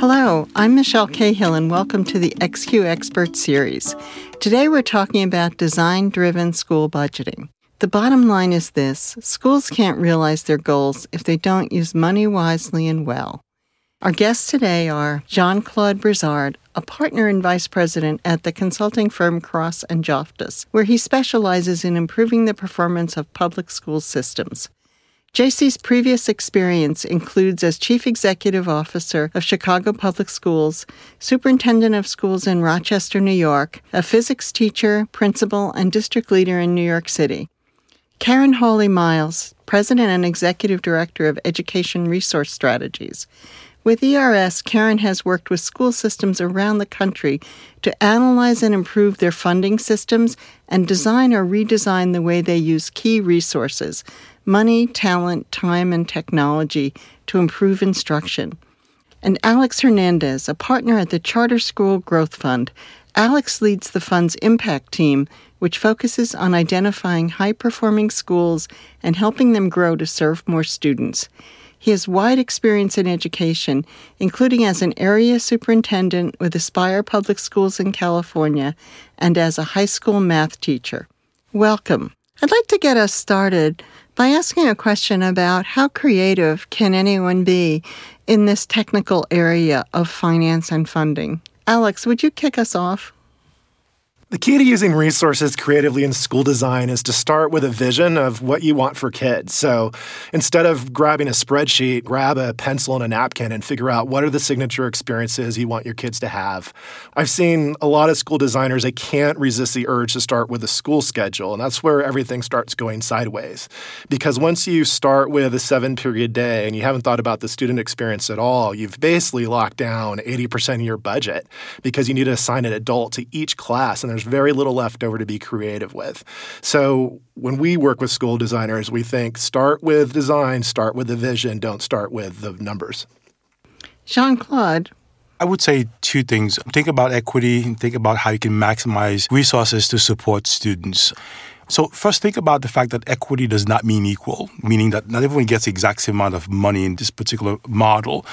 Hello, I'm Michele Cahill, and welcome to the XQ Expert Series. Today we're talking about design driven school budgeting. The bottom line is this schools can't realize their goals if they don't use money wisely and well. Our guests today are Jean Claude Brizard, a partner and vice president at the consulting firm Cross and Joftus, where he specializes in improving the performance of public school systems. JC's previous experience includes as Chief Executive Officer of Chicago Public Schools, Superintendent of Schools in Rochester, New York, a physics teacher, principal, and district leader in New York City. Karen Hawley Miles, President and Executive Director of Education Resource Strategies. With ERS, Karen has worked with school systems around the country to analyze and improve their funding systems and design or redesign the way they use key resources money, talent, time, and technology to improve instruction. And Alex Hernandez, a partner at the Charter School Growth Fund. Alex leads the fund's impact team, which focuses on identifying high performing schools and helping them grow to serve more students. He has wide experience in education, including as an area superintendent with Aspire Public Schools in California and as a high school math teacher. Welcome. I'd like to get us started by asking a question about how creative can anyone be in this technical area of finance and funding. Alex, would you kick us off? The key to using resources creatively in school design is to start with a vision of what you want for kids. So instead of grabbing a spreadsheet, grab a pencil and a napkin and figure out what are the signature experiences you want your kids to have. I've seen a lot of school designers, they can't resist the urge to start with a school schedule, and that's where everything starts going sideways. Because once you start with a seven period day and you haven't thought about the student experience at all, you've basically locked down 80% of your budget because you need to assign an adult to each class. And there's very little left over to be creative with. So when we work with school designers, we think start with design, start with the vision, don't start with the numbers. Jean Claude. I would say two things. Think about equity and think about how you can maximize resources to support students. So first think about the fact that equity does not mean equal, meaning that not everyone gets the exact same amount of money in this particular model.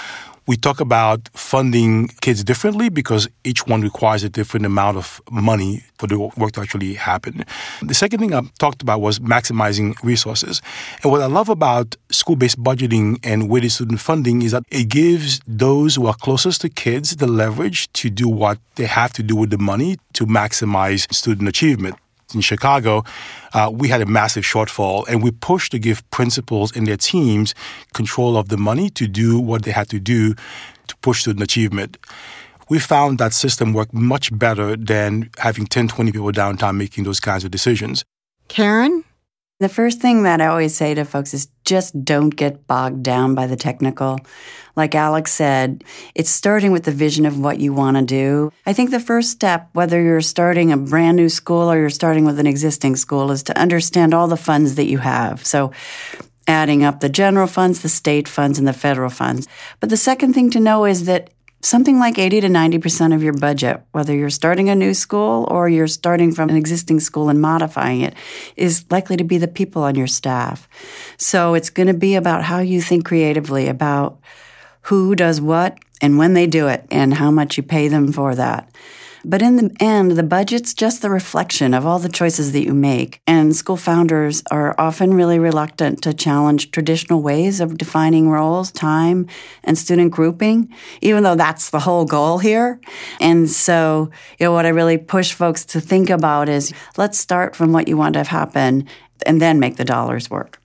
We talk about funding kids differently because each one requires a different amount of money for the work to actually happen. The second thing I talked about was maximizing resources. And what I love about school based budgeting and weighted student funding is that it gives those who are closest to kids the leverage to do what they have to do with the money to maximize student achievement in Chicago, uh, we had a massive shortfall, and we pushed to give principals and their teams control of the money to do what they had to do to push student achievement. We found that system worked much better than having 10, 20 people downtown making those kinds of decisions. Karen? The first thing that I always say to folks is just don't get bogged down by the technical. Like Alex said, it's starting with the vision of what you want to do. I think the first step, whether you're starting a brand new school or you're starting with an existing school, is to understand all the funds that you have. So, adding up the general funds, the state funds, and the federal funds. But the second thing to know is that something like 80 to 90% of your budget, whether you're starting a new school or you're starting from an existing school and modifying it, is likely to be the people on your staff. So it's going to be about how you think creatively about who does what and when they do it and how much you pay them for that. But in the end, the budget's just the reflection of all the choices that you make. And school founders are often really reluctant to challenge traditional ways of defining roles, time, and student grouping, even though that's the whole goal here. And so, you know, what I really push folks to think about is let's start from what you want to have happen and then make the dollars work.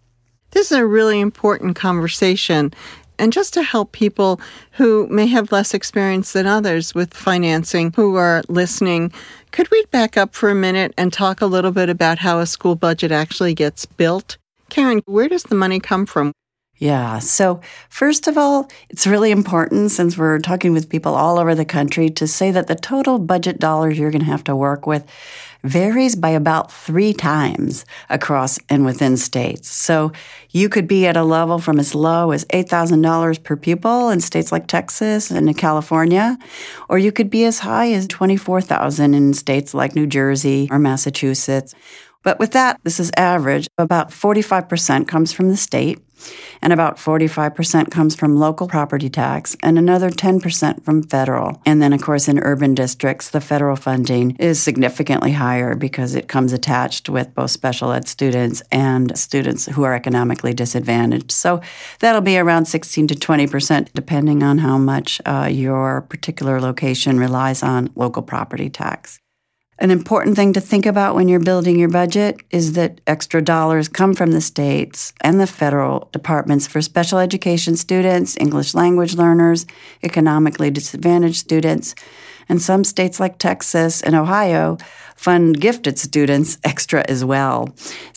This is a really important conversation and just to help people who may have less experience than others with financing who are listening, could we back up for a minute and talk a little bit about how a school budget actually gets built? Karen, where does the money come from? Yeah. So, first of all, it's really important since we're talking with people all over the country to say that the total budget dollars you're going to have to work with varies by about three times across and within states. So you could be at a level from as low as $8,000 per pupil in states like Texas and California, or you could be as high as 24,000 in states like New Jersey or Massachusetts. But with that, this is average. About 45% comes from the state, And about 45% comes from local property tax and another 10% from federal. And then, of course, in urban districts, the federal funding is significantly higher because it comes attached with both special ed students and students who are economically disadvantaged. So that'll be around 16 to 20%, depending on how much uh, your particular location relies on local property tax. An important thing to think about when you're building your budget is that extra dollars come from the states and the federal departments for special education students, English language learners, economically disadvantaged students, and some states like Texas and Ohio fund gifted students extra as well.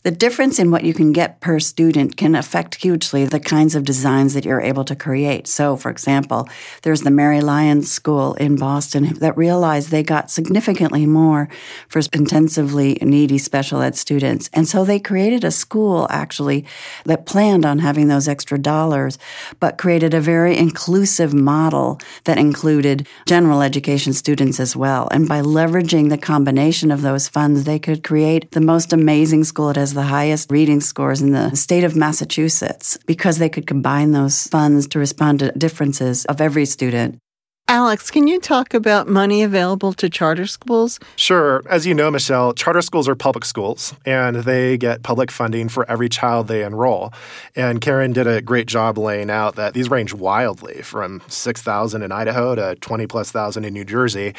The difference in what you can get per student can affect hugely the kinds of designs that you're able to create. So, for example, there's the Mary Lyons School in Boston that realized they got significantly more for intensively needy special ed students. And so they created a school actually that planned on having those extra dollars, but created a very inclusive model that included general education students as well. And by leveraging the combination of those funds, they could create the most amazing school. It has the highest reading scores in the state of Massachusetts because they could combine those funds to respond to differences of every student. Alex, can you talk about money available to charter schools? Sure. As you know, Michele, charter schools are public schools and they get public funding for every child they enroll. And Karen did a great job laying out that these range wildly from 6,000 in Idaho to 20 plus thousand in New Jersey.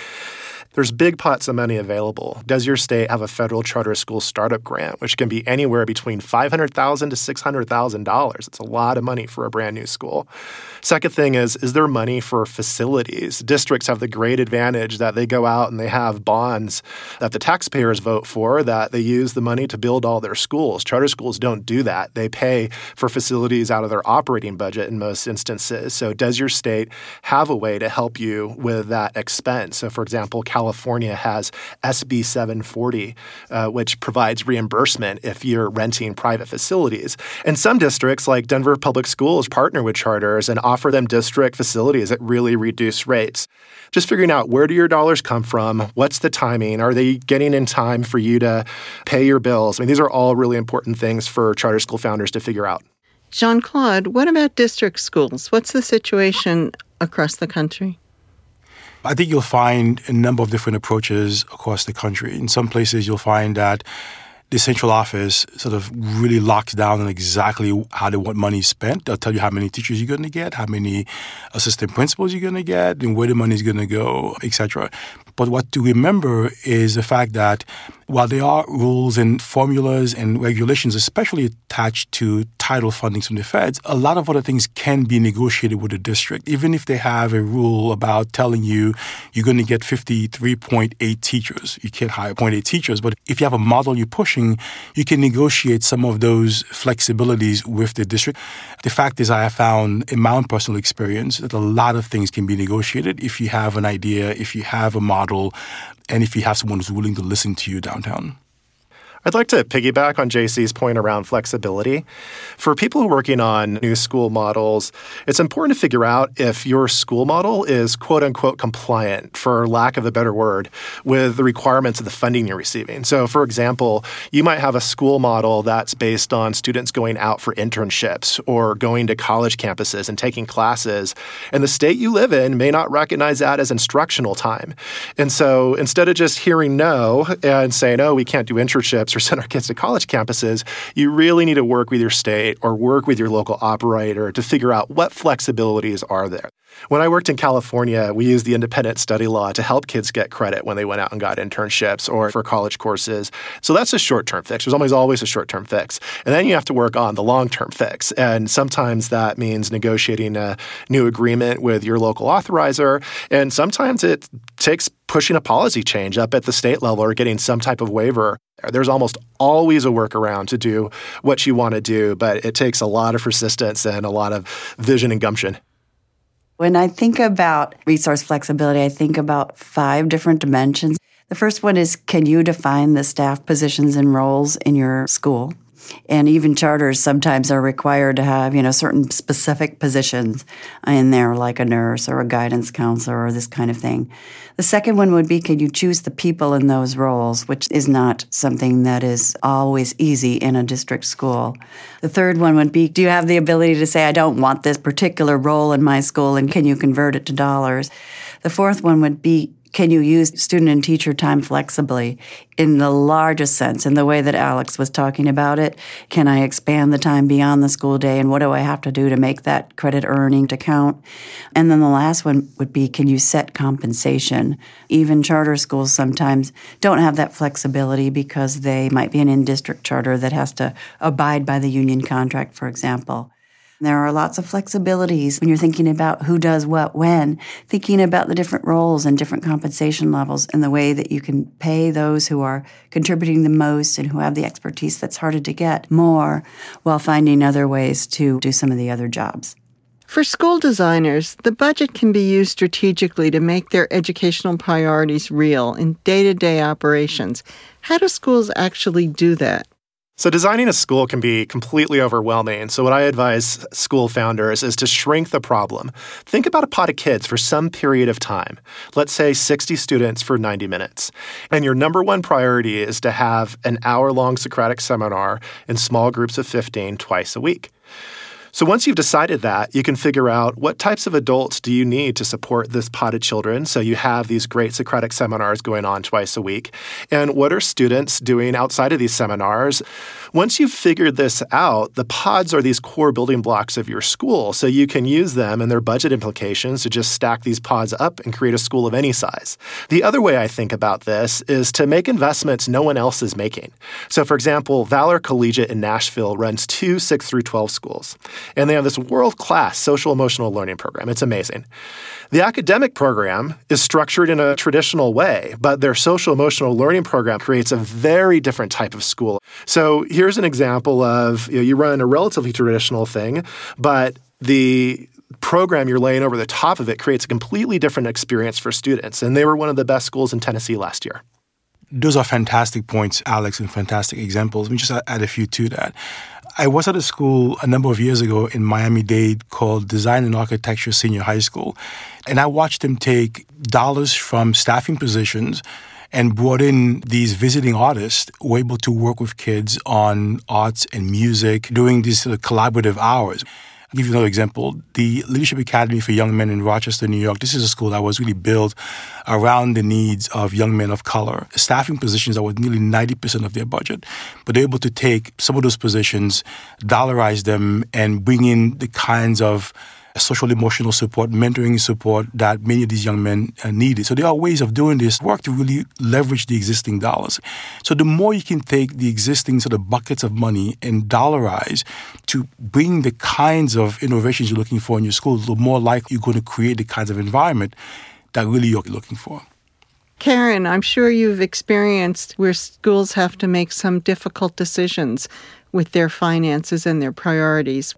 There's big pots of money available. Does your state have a federal charter school startup grant, which can be anywhere between $500,000 to $600,000? It's a lot of money for a brand new school. Second thing is, is there money for facilities? Districts have the great advantage that they go out and they have bonds that the taxpayers vote for that they use the money to build all their schools. Charter schools don't do that. They pay for facilities out of their operating budget in most instances. So, does your state have a way to help you with that expense? So, for example, California has SB 740, uh, which provides reimbursement if you're renting private facilities. And some districts, like Denver Public Schools, partner with charters and offer them district facilities at really reduced rates. Just figuring out where do your dollars come from? What's the timing? Are they getting in time for you to pay your bills? I mean, these are all really important things for charter school founders to figure out. Jean Claude, what about district schools? What's the situation across the country? I think you'll find a number of different approaches across the country. In some places, you'll find that the central office sort of really locks down on exactly how they want money spent. They'll tell you how many teachers you're going to get, how many assistant principals you're going to get, and where the money is going to go, etc. But what to remember is the fact that while there are rules and formulas and regulations, especially attached to title fundings from the feds, a lot of other things can be negotiated with the district. Even if they have a rule about telling you you're going to get 53.8 teachers, you can't hire 0.8 teachers. But if you have a model you're pushing, you can negotiate some of those flexibilities with the district. The fact is, I have found in my own personal experience that a lot of things can be negotiated if you have an idea, if you have a model model, and if you have someone who's willing to listen to you downtown. I'd like to piggyback on JC's point around flexibility. For people working on new school models, it's important to figure out if your school model is quote unquote compliant, for lack of a better word, with the requirements of the funding you're receiving. So, for example, you might have a school model that's based on students going out for internships or going to college campuses and taking classes, and the state you live in may not recognize that as instructional time. And so, instead of just hearing no and saying, oh, we can't do internships, or send our kids to college campuses, you really need to work with your state or work with your local operator to figure out what flexibilities are there. When I worked in California, we used the independent study law to help kids get credit when they went out and got internships or for college courses. So that's a short term fix. There's always always a short term fix. And then you have to work on the long term fix. And sometimes that means negotiating a new agreement with your local authorizer. And sometimes it takes pushing a policy change up at the state level or getting some type of waiver. There's almost always a workaround to do what you want to do, but it takes a lot of persistence and a lot of vision and gumption. When I think about resource flexibility, I think about five different dimensions. The first one is can you define the staff positions and roles in your school? And even charters sometimes are required to have, you know, certain specific positions in there, like a nurse or a guidance counselor or this kind of thing. The second one would be can you choose the people in those roles, which is not something that is always easy in a district school. The third one would be do you have the ability to say, I don't want this particular role in my school, and can you convert it to dollars? The fourth one would be can you use student and teacher time flexibly in the largest sense, in the way that Alex was talking about it? Can I expand the time beyond the school day? And what do I have to do to make that credit earning to count? And then the last one would be can you set compensation? Even charter schools sometimes don't have that flexibility because they might be an in district charter that has to abide by the union contract, for example. There are lots of flexibilities when you're thinking about who does what when, thinking about the different roles and different compensation levels and the way that you can pay those who are contributing the most and who have the expertise that's harder to get more while finding other ways to do some of the other jobs. For school designers, the budget can be used strategically to make their educational priorities real in day to day operations. How do schools actually do that? So, designing a school can be completely overwhelming. So, what I advise school founders is to shrink the problem. Think about a pot of kids for some period of time, let's say 60 students for 90 minutes. And your number one priority is to have an hour long Socratic seminar in small groups of 15 twice a week. So once you've decided that, you can figure out what types of adults do you need to support this pod of children. So you have these great Socratic seminars going on twice a week. And what are students doing outside of these seminars? Once you've figured this out, the pods are these core building blocks of your school. So you can use them and their budget implications to just stack these pods up and create a school of any size. The other way I think about this is to make investments no one else is making. So for example, Valor Collegiate in Nashville runs two 6 through 12 schools. And they have this world class social emotional learning program. It's amazing. The academic program is structured in a traditional way, but their social emotional learning program creates a very different type of school. So here's an example of you, know, you run a relatively traditional thing, but the program you're laying over the top of it creates a completely different experience for students. And they were one of the best schools in Tennessee last year. Those are fantastic points, Alex, and fantastic examples. Let me just add a few to that. I was at a school a number of years ago in Miami Dade called Design and Architecture Senior High School. And I watched them take dollars from staffing positions and brought in these visiting artists who were able to work with kids on arts and music during these sort of collaborative hours. I'll give you another example. The Leadership Academy for Young Men in Rochester, New York. This is a school that was really built around the needs of young men of color. Staffing positions that were nearly 90% of their budget. But they're able to take some of those positions, dollarize them, and bring in the kinds of social emotional support, mentoring support that many of these young men uh, needed. So there are ways of doing this work to really leverage the existing dollars. So the more you can take the existing sort of buckets of money and dollarize to bring the kinds of innovations you're looking for in your school, the more likely you're going to create the kinds of environment that really you're looking for. Karen, I'm sure you've experienced where schools have to make some difficult decisions with their finances and their priorities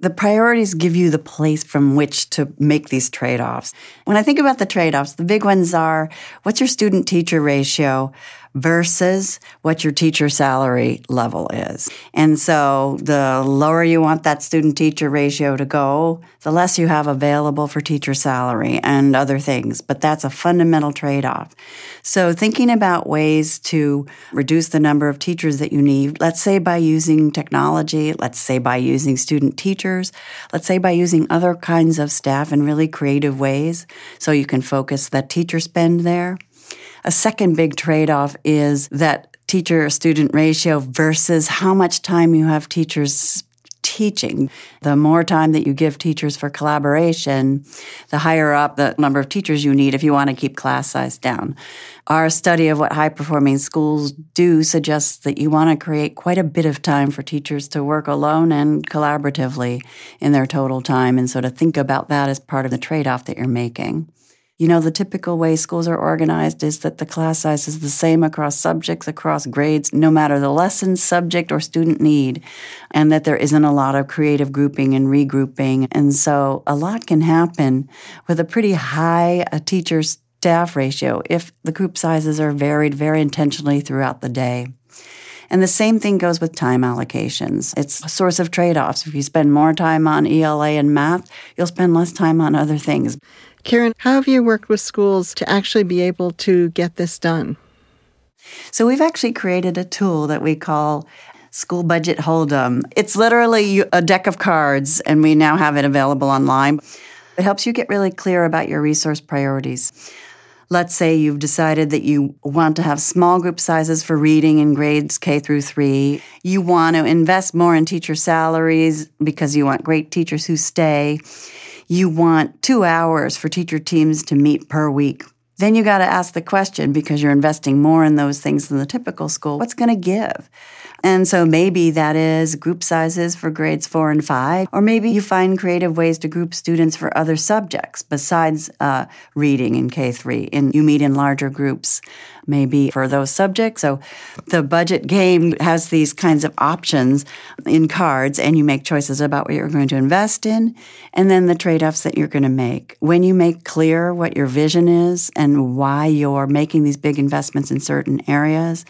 the priorities give you the place from which to make these trade offs. When I think about the trade offs, the big ones are what's your student teacher ratio? Versus what your teacher salary level is. And so the lower you want that student teacher ratio to go, the less you have available for teacher salary and other things. But that's a fundamental trade off. So thinking about ways to reduce the number of teachers that you need, let's say by using technology, let's say by using student teachers, let's say by using other kinds of staff in really creative ways so you can focus that teacher spend there. A second big trade off is that teacher student ratio versus how much time you have teachers teaching. The more time that you give teachers for collaboration, the higher up the number of teachers you need if you want to keep class size down. Our study of what high performing schools do suggests that you want to create quite a bit of time for teachers to work alone and collaboratively in their total time. And so to think about that as part of the trade off that you're making. You know, the typical way schools are organized is that the class size is the same across subjects, across grades, no matter the lesson, subject, or student need, and that there isn't a lot of creative grouping and regrouping. And so a lot can happen with a pretty high a teacher staff ratio if the group sizes are varied very intentionally throughout the day. And the same thing goes with time allocations. It's a source of trade offs. If you spend more time on ELA and math, you'll spend less time on other things. Karen, how have you worked with schools to actually be able to get this done? So, we've actually created a tool that we call School Budget Hold'em. It's literally a deck of cards, and we now have it available online. It helps you get really clear about your resource priorities. Let's say you've decided that you want to have small group sizes for reading in grades K through 3. You want to invest more in teacher salaries because you want great teachers who stay. You want 2 hours for teacher teams to meet per week. Then you got to ask the question because you're investing more in those things than the typical school. What's going to give? And so maybe that is group sizes for grades four and five, or maybe you find creative ways to group students for other subjects besides uh, reading in K 3, and you meet in larger groups maybe for those subjects. So the budget game has these kinds of options in cards, and you make choices about what you're going to invest in, and then the trade offs that you're going to make. When you make clear what your vision is and why you're making these big investments in certain areas,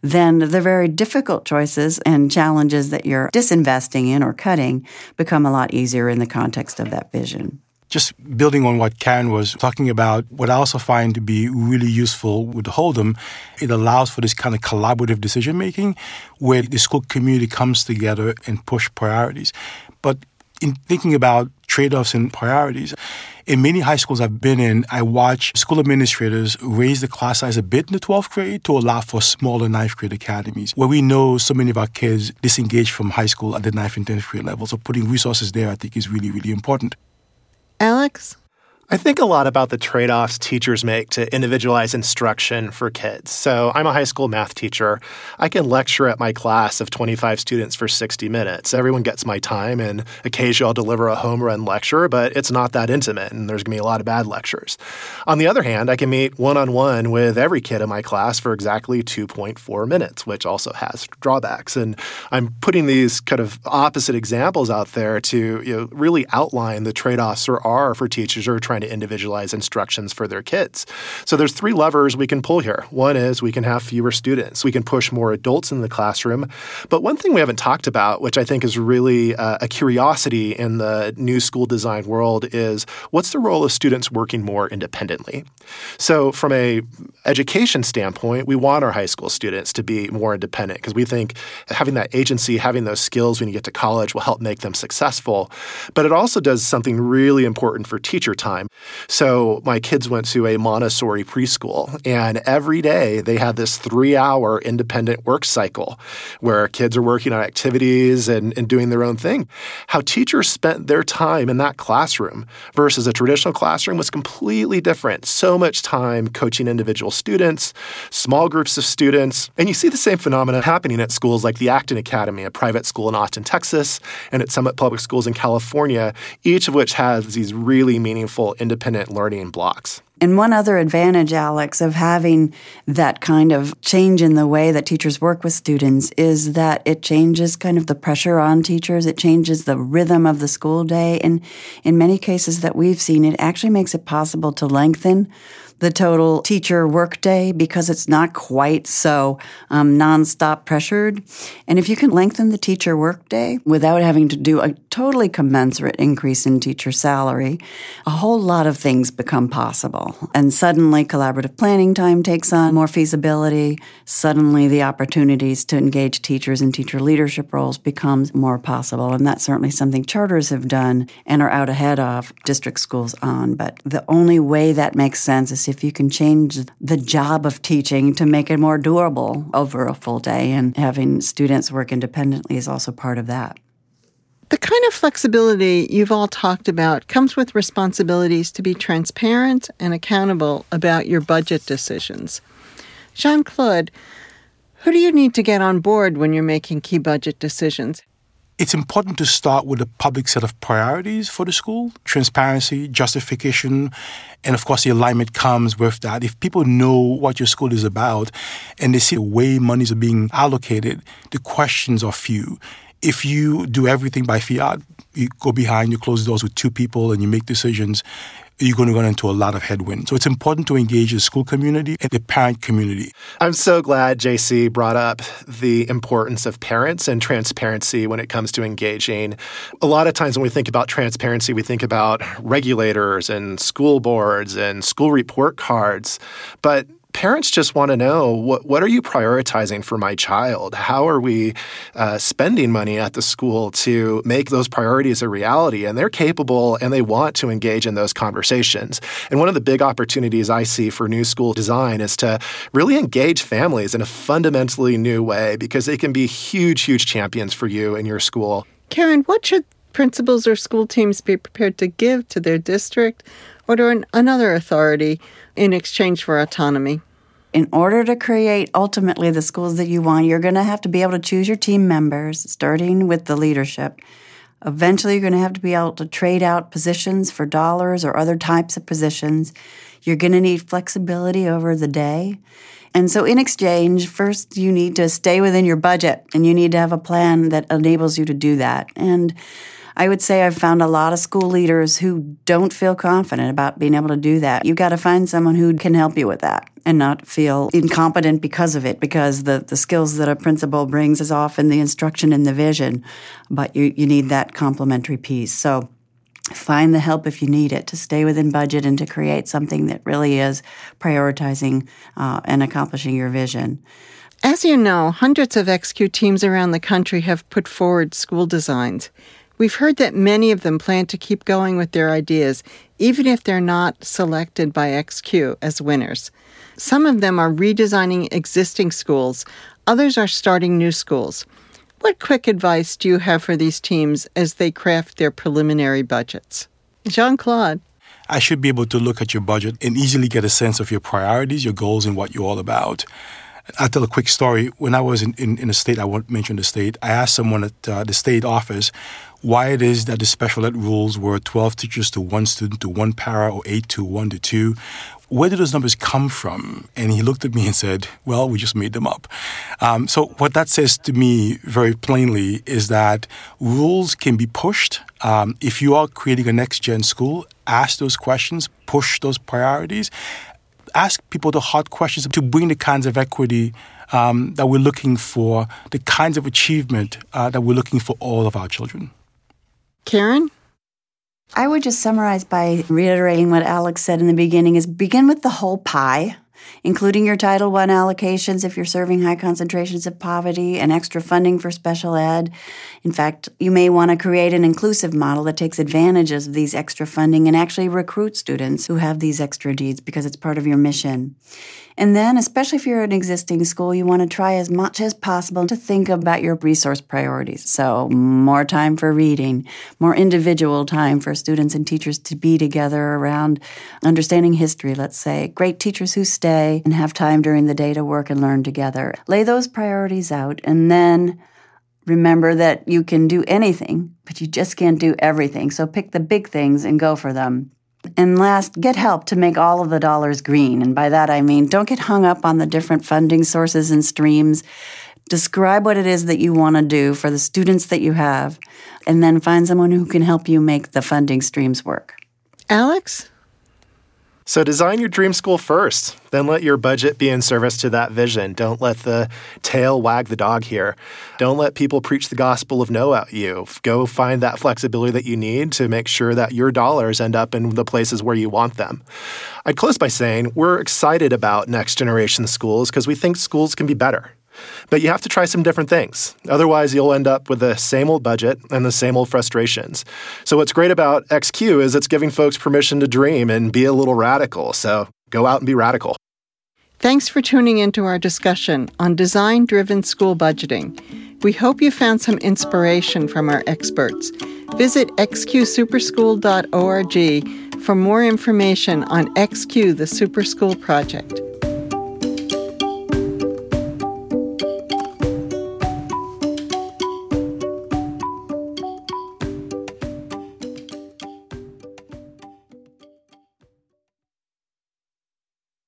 then the very difficult choices and challenges that you're disinvesting in or cutting become a lot easier in the context of that vision. Just building on what Karen was talking about, what I also find to be really useful with Hold'em, it allows for this kind of collaborative decision making where the school community comes together and push priorities. But in thinking about trade offs and priorities, in many high schools I've been in, I watch school administrators raise the class size a bit in the 12th grade to allow for smaller ninth grade academies, where we know so many of our kids disengage from high school at the ninth and 10th grade level. So putting resources there, I think, is really, really important. Alex? I think a lot about the trade offs teachers make to individualize instruction for kids. So, I'm a high school math teacher. I can lecture at my class of 25 students for 60 minutes. Everyone gets my time, and occasionally I'll deliver a home run lecture, but it's not that intimate, and there's going to be a lot of bad lectures. On the other hand, I can meet one on one with every kid in my class for exactly 2.4 minutes, which also has drawbacks. And I'm putting these kind of opposite examples out there to you know, really outline the trade offs there are for teachers who are trying trying to individualize instructions for their kids. So there's three levers we can pull here. One is we can have fewer students. We can push more adults in the classroom. But one thing we haven't talked about, which I think is really uh, a curiosity in the new school design world, is what's the role of students working more independently? So from a education standpoint, we want our high school students to be more independent because we think having that agency, having those skills when you get to college will help make them successful. But it also does something really important for teacher time. So my kids went to a Montessori preschool, and every day they had this three hour independent work cycle where kids are working on activities and, and doing their own thing. How teachers spent their time in that classroom versus a traditional classroom was completely different. So much time coaching individual students, small groups of students. And you see the same phenomena happening at schools like the Acton Academy, a private school in Austin, Texas, and at Summit Public Schools in California, each of which has these really meaningful independent learning blocks. And one other advantage, Alex, of having that kind of change in the way that teachers work with students is that it changes kind of the pressure on teachers. It changes the rhythm of the school day. And in many cases that we've seen, it actually makes it possible to lengthen the total teacher workday because it's not quite so um, nonstop pressured. And if you can lengthen the teacher workday without having to do a totally commensurate increase in teacher salary, a whole lot of things become possible. And suddenly collaborative planning time takes on more feasibility. Suddenly the opportunities to engage teachers in teacher leadership roles becomes more possible. And that's certainly something charters have done and are out ahead of district schools on. But the only way that makes sense is if you can change the job of teaching to make it more doable over a full day. And having students work independently is also part of that. The kind of flexibility you've all talked about comes with responsibilities to be transparent and accountable about your budget decisions. Jean Claude, who do you need to get on board when you're making key budget decisions? It's important to start with a public set of priorities for the school transparency, justification, and of course, the alignment comes with that. If people know what your school is about and they see the way monies are being allocated, the questions are few. If you do everything by fiat, you go behind, you close doors with two people, and you make decisions you're going to run into a lot of headwinds. So it's important to engage the school community and the parent community. I'm so glad JC brought up the importance of parents and transparency when it comes to engaging. A lot of times when we think about transparency, we think about regulators and school boards and school report cards. But parents just want to know what what are you prioritizing for my child? How are we uh, spending money at the school to make those priorities a reality? And they're capable and they want to engage in those conversations. And one of the big opportunities I see for new school design is to really engage families in a fundamentally new way because they can be huge, huge champions for you and your school. Karen, what should principals or school teams be prepared to give to their district or to an, another authority in exchange for autonomy? In order to create ultimately the schools that you want, you're going to have to be able to choose your team members, starting with the leadership. Eventually, you're going to have to be able to trade out positions for dollars or other types of positions. You're going to need flexibility over the day. And so, in exchange, first you need to stay within your budget and you need to have a plan that enables you to do that. And I would say I've found a lot of school leaders who don't feel confident about being able to do that. You've got to find someone who can help you with that and not feel incompetent because of it, because the, the skills that a principal brings is often the instruction and the vision, but you, you need that complementary piece. So find the help if you need it to stay within budget and to create something that really is prioritizing uh, and accomplishing your vision. As you know, hundreds of XQ teams around the country have put forward school designs. We've heard that many of them plan to keep going with their ideas, even if they're not selected by XQ as winners. Some of them are redesigning existing schools, others are starting new schools. What quick advice do you have for these teams as they craft their preliminary budgets? Jean Claude. I should be able to look at your budget and easily get a sense of your priorities, your goals, and what you're all about. I'll tell a quick story. When I was in, in, in a state, I won't mention the state, I asked someone at uh, the state office why it is that the special ed rules were 12 teachers to one student to one para or 8 to 1 to 2. Where did those numbers come from? And he looked at me and said, Well, we just made them up. Um, so, what that says to me very plainly is that rules can be pushed. Um, if you are creating a next gen school, ask those questions, push those priorities, ask people the hard questions to bring the kinds of equity um, that we're looking for, the kinds of achievement uh, that we're looking for all of our children. Karen? I would just summarize by reiterating what Alex said in the beginning is begin with the whole pie, including your Title I allocations if you're serving high concentrations of poverty and extra funding for special ed. In fact, you may want to create an inclusive model that takes advantage of these extra funding and actually recruit students who have these extra needs because it's part of your mission. And then, especially if you're an existing school, you want to try as much as possible to think about your resource priorities. So, more time for reading, more individual time for students and teachers to be together around understanding history, let's say. Great teachers who stay and have time during the day to work and learn together. Lay those priorities out and then remember that you can do anything, but you just can't do everything. So, pick the big things and go for them. And last, get help to make all of the dollars green. And by that I mean don't get hung up on the different funding sources and streams. Describe what it is that you want to do for the students that you have, and then find someone who can help you make the funding streams work. Alex? So design your dream school first, then let your budget be in service to that vision. Don't let the tail wag the dog here. Don't let people preach the gospel of no at you. Go find that flexibility that you need to make sure that your dollars end up in the places where you want them. I'd close by saying we're excited about next generation schools because we think schools can be better. But you have to try some different things. Otherwise, you'll end up with the same old budget and the same old frustrations. So, what's great about XQ is it's giving folks permission to dream and be a little radical. So, go out and be radical. Thanks for tuning into our discussion on design driven school budgeting. We hope you found some inspiration from our experts. Visit xqsuperschool.org for more information on XQ, the Super School Project.